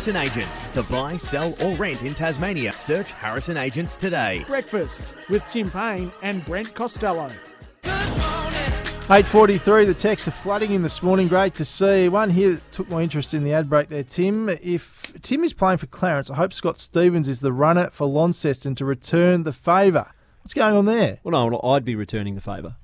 Harrison Agents. To buy, sell, or rent in Tasmania, search Harrison Agents today. Breakfast with Tim Payne and Brent Costello. 8.43, the texts are flooding in this morning. Great to see. One here that took my interest in the ad break there, Tim. If Tim is playing for Clarence, I hope Scott Stevens is the runner for Launceston to return the favour. What's going on there? Well, no, I'd be returning the favour.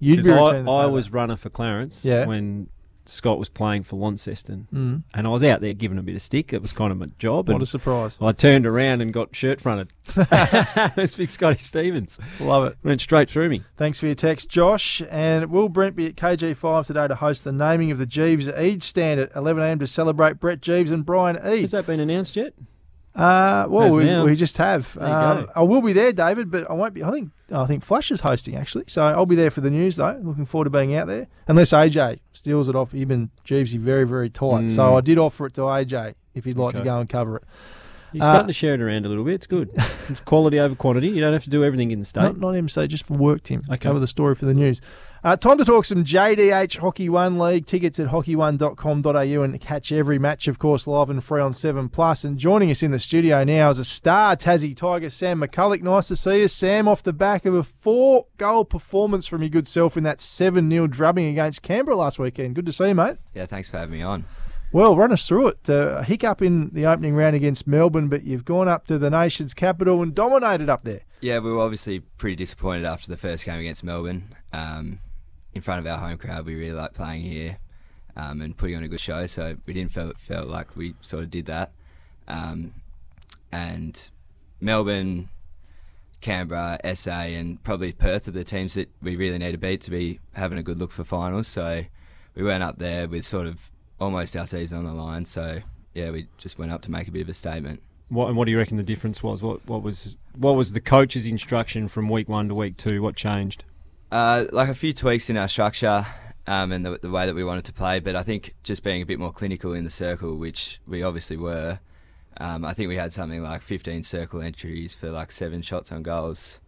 You'd be I, returning the I was runner for Clarence Yeah. when Scott was playing for Launceston. Mm. And I was out there giving a bit of stick. It was kind of my job. What and a surprise. I turned around and got shirt fronted. That's big Scotty Stevens. Love it. Went straight through me. Thanks for your text, Josh. And will Brent be at KG5 today to host the naming of the Geeves Eade stand at 11am to celebrate Brett Geeves and Brian Eade? Has that been announced yet? Uh, well, we, we just have. Um. I will be there, David, but I won't be. I think I think Flash is hosting actually, so I'll be there for the news though. Looking forward to being out there. Unless AJ steals it off him and Geevesy very very tight. So Mm. I did offer it to AJ if he'd like to go and cover it. You're Uh, starting to share it around a little bit. It's good. it's quality over quantity. You don't have to do everything in the state. Not, not MC, just for work, Tim. Okay. Cover the story for the news. Uh, time to talk some JDH Hockey One League. Tickets at hockey1.com.au and catch every match, of course, live and free on 7 Plus. And joining us in the studio now is a star Tassie Tiger, Sam McCulloch. Nice to see you, Sam, off the back of a four goal performance from your good self in that 7 0 drubbing against Canberra last weekend. Good to see you, mate. Yeah, thanks for having me on. Well, run us through it. Uh, a hiccup in the opening round against Melbourne, but you've gone up to the nation's capital and dominated up there. Yeah, we were obviously pretty disappointed after the first game against Melbourne. Um, in front of our home crowd, we really like playing here um, and putting on a good show. So we didn't feel felt like we sort of did that. Um, and Melbourne, Canberra, SA, and probably Perth are the teams that we really need to beat to be having a good look for finals. So we went up there with sort of almost our season on the line. So yeah, we just went up to make a bit of a statement. What, and what do you reckon the difference was? What, what was what was the coach's instruction from week one to week two? What changed? Uh, like a few tweaks in our structure um, and the, the way that we wanted to play, but I think just being a bit more clinical in the circle, which we obviously were. Um, I think we had something like 15 circle entries for like seven shots on goals,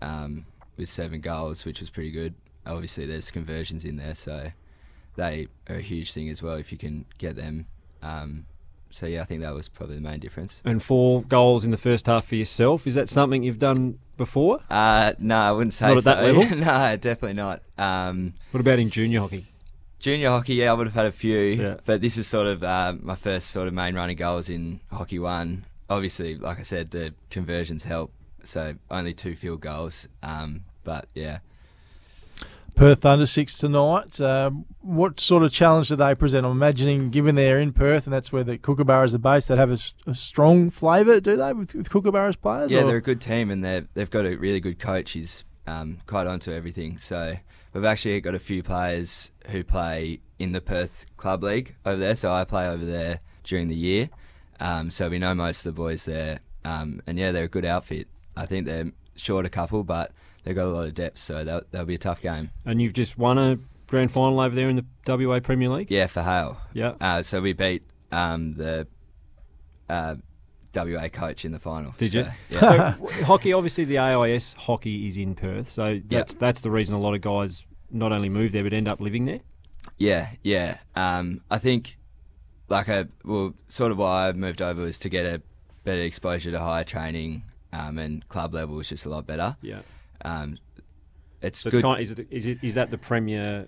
um, with seven goals, which was pretty good. Obviously, there's conversions in there, so they are a huge thing as well if you can get them. Um, so yeah, I think that was probably the main difference. And four goals in the first half for yourself. Is that something you've done before? Uh, no, I wouldn't say Not at that level? no, definitely not. Um, What about in junior hockey? Junior hockey, yeah, I would have had a few, Yeah. but this is sort of uh, my first sort of main run of goals in hockey one. Obviously, like I said, the conversions help, so only two field goals. Um, but yeah, Perth Thundersticks tonight. Um, what sort of challenge do they present? I'm imagining, given they're in Perth and that's where the Kookaburras are based, they'd have a strong flavour, do they, with, with Kookaburras players? yeah, or- they're a good team, and they've they've got a really good coach. He's um, quite onto everything. So we've actually got a few players who play in the Perth Club League over there. So I play over there during the year. Um, so we know most of the boys there, um, and yeah, they're a good outfit. I think they're short a couple, but they've got a lot of depth, so that'll, that'll be a tough game. And you've just won a grand final over there in the WA Premier League. Yeah, for Hale. Yeah. Uh, so we beat um, the uh, WA coach in the final. Did you? So, yeah. So hockey, obviously, the AIS hockey is in Perth, so that's that's the reason a lot of guys not only move there but end up living there. Yeah, yeah. Um, I think, like a well, sort of why I moved over was to get a better exposure to higher training, um, and club level was just a lot better. Yeah. Um, it's So good. it's kind is it is it is that the premier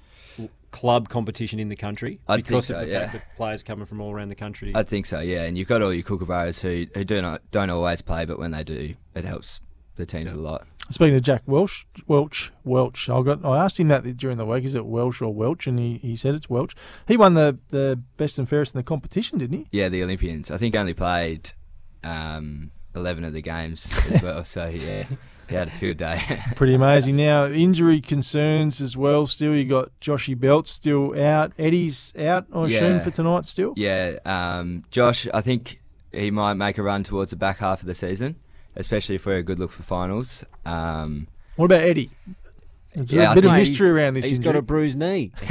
club competition in the country I think because so, of the yeah. fact that players coming from all around the country? I think so. Yeah, and you've got all your kookaburras who who do not don't always play, but when they do, it helps the teams a lot. Speaking of Jack Welch, Welch, Welch, I got. I asked him that during the week. Is it Welsh or Welch? And he, he said it's Welch. He won the, the best and fairest in the competition, didn't he? Yeah, the Olympians. I think he only played um, eleven of the games as well. So yeah, he had a field day. Pretty amazing. Now injury concerns as well. Still, you got Joshy Beltz still out. Eddie's out. I assume for tonight still. Yeah, um, Josh, I think he might make a run towards the back half of the season, especially if we're a good look for finals. Um, What about Eddie? There's Yeah, a I bit of think- mystery around this He's injury. got a bruised knee.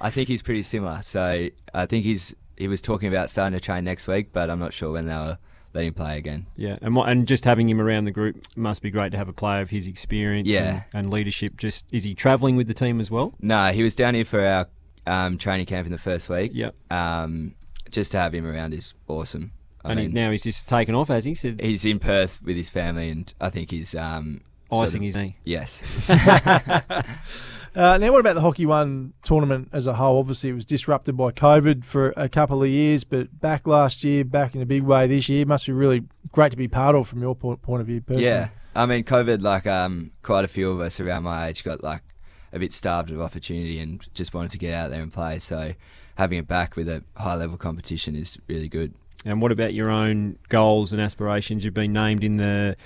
I think he's pretty similar. So I think he's he was talking about starting to train next week, but I'm not sure when they'll let him play again. yeah, and what, and just having him around the group must be great to have a player of his experience Yeah. and, and leadership. Just is he travelling with the team as well? No, he was down here for our um, training camp in the first week. Yep. Um, just to have him around is awesome. I and he, now he's just taken off, has he? Said he's in Perth with his family, and I think he's um, icing of- his knee. Yes. Uh, now, what about the Hockey One tournament as a whole? Obviously, it was disrupted by COVID for a couple of years, but back last year, back in a big way this year, must be really great to be part of from your point, point of view, personally. Yeah, I mean, COVID, like, um, quite a few of us around my age got like a bit starved of opportunity and just wanted to get out there and play. So having it back with a high level competition is really good. And what about your own goals and aspirations? You've been named in the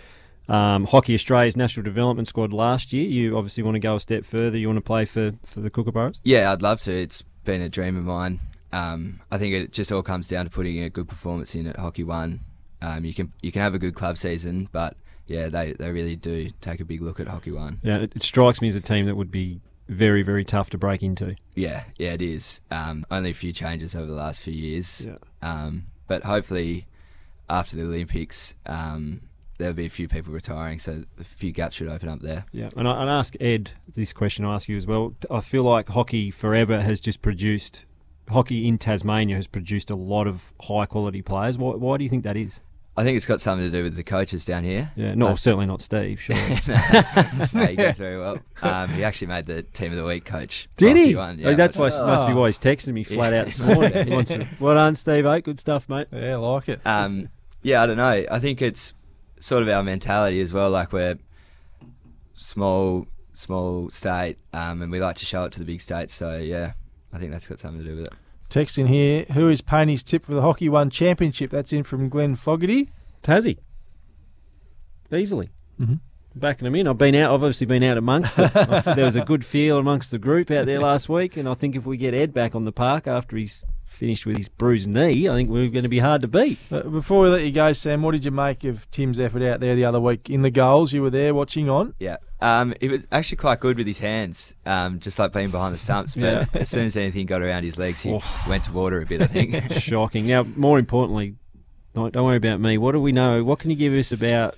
um, Hockey Australia's National Development Squad last year. You obviously want to go a step further. You want to play for, for the Kookaburras? Yeah, I'd love to. It's been a dream of mine. Um, I think it just all comes down to putting a good performance in at Hockey One. Um, you can you can have a good club season, but yeah, they, they really do take a big look at Hockey One. Yeah, it, it strikes me as a team that would be very, very tough to break into. Yeah, yeah, it is. Um, only a few changes over the last few years. Yeah. Um, but hopefully, after the Olympics, um, there'll be a few people retiring, so a few gaps should open up there. Yeah, and I, and I ask Ed this question. I ask you as well. I feel like hockey forever has just produced hockey in Tasmania has produced a lot of high quality players. Why, why do you think that is? I think it's got something to do with the coaches down here. Yeah, no, Uh, certainly not Steve. Sure. no, he does very well. Um, he actually made the team of the week coach. Did he? One, Oh, yeah. that's why must be why he's texting me flat out this morning. He wants to- well done, Steve. Oak. Good stuff, mate. Yeah, I like it. Um, yeah, I don't know. I think it's sort of our mentality as well. Like we're small, small state, um, and we like to show it to the big states. So yeah, I think that's got something to do with it. Text in here. Who is Payne's tip for the Hockey One Championship? That's in from Glenn Fogarty. Tassie. Easily. Mhm. Backing them in. I've been out. I've obviously been out amongst it. I- there was a good feel amongst the group out there last week, and I think if we get Ed back on the park after he's finished with his bruised knee, I think we're going to be hard to beat. Uh, before we let you go, Sam, what did you make of Tim's effort out there the other week in the goals? You were there watching on. Yeah, um, it was actually quite good with his hands, um, just like being behind the stumps. But Yeah. as soon as anything got around his legs, he Oh. went to water a bit. I think. Shocking. Now, more importantly, don't, don't worry about me. What do we know? What can you give us about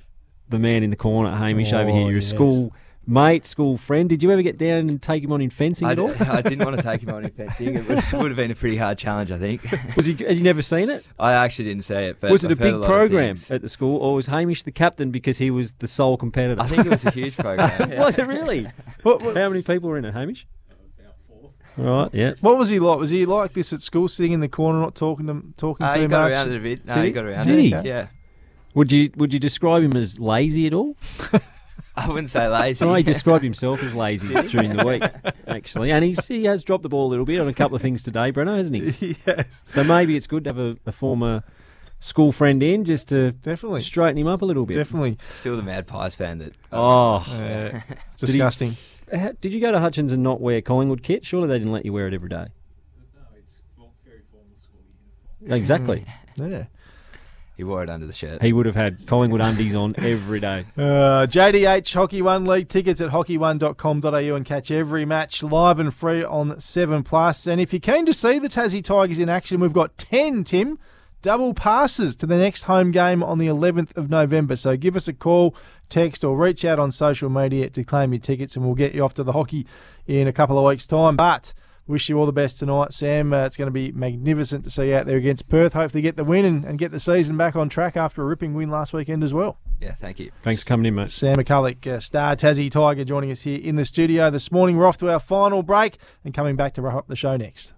the man in the corner, Hamish, over here? Oh, You're yes. a school mate, school friend. Did you ever get down and take him on in fencing I, at all? d- I didn't want to take him on in fencing. It would, would have been a pretty hard challenge, I think. Was he? Had you never seen it? I actually didn't say it. But was it a I've heard big lot of program at the school, or was Hamish the captain because he was the sole competitor? I think it was a huge program. yeah. was it really? What, what, How many people were in it, Hamish? About four. Right. Yeah. what was he like? Was he like this at school, sitting in the corner, not talking to talking Uh, too he got much? around it a bit. No, Did he he? got around Did it. he? Yeah. Would you Would you describe him as lazy at all? I wouldn't say lazy. No, he described himself as lazy during the week, actually, and he's he has dropped the ball a little bit on a couple of things today, Breno, hasn't he? yes, So maybe it's good to have a, a former school friend in just to definitely, straighten him up a little bit. definitely. Still the Mad Pies fan that. Oh, Uh, disgusting. How- did you go to Hutchins and not wear Collingwood kit? Surely they didn't let you wear it every day. No, it's very formal school. Exactly. Yeah. He wore it under the shirt. He would have had Collingwood undies on every day. Uh, JDH Hockey One League tickets at hockey1.com.au and catch every match live and free on 7 Plus. And if you're keen to see the Tassie Tigers in action, we've got 10, Tim, double passes to the next home game on the 11th of November. So give us a call, text, or reach out on social media to claim your tickets, and we'll get you off to the hockey in a couple of weeks' time. But wish you all the best tonight, Sam. Uh, it's going to be magnificent to see you out there against Perth. Hopefully, get the win and, and get the season back on track after a ripping win last weekend as well. Yeah, thank you. Thanks for coming in, mate. Sam McCulloch, uh, star Tassie Tiger, joining us here in the studio this morning. We're off to our final break and coming back to wrap up the show next.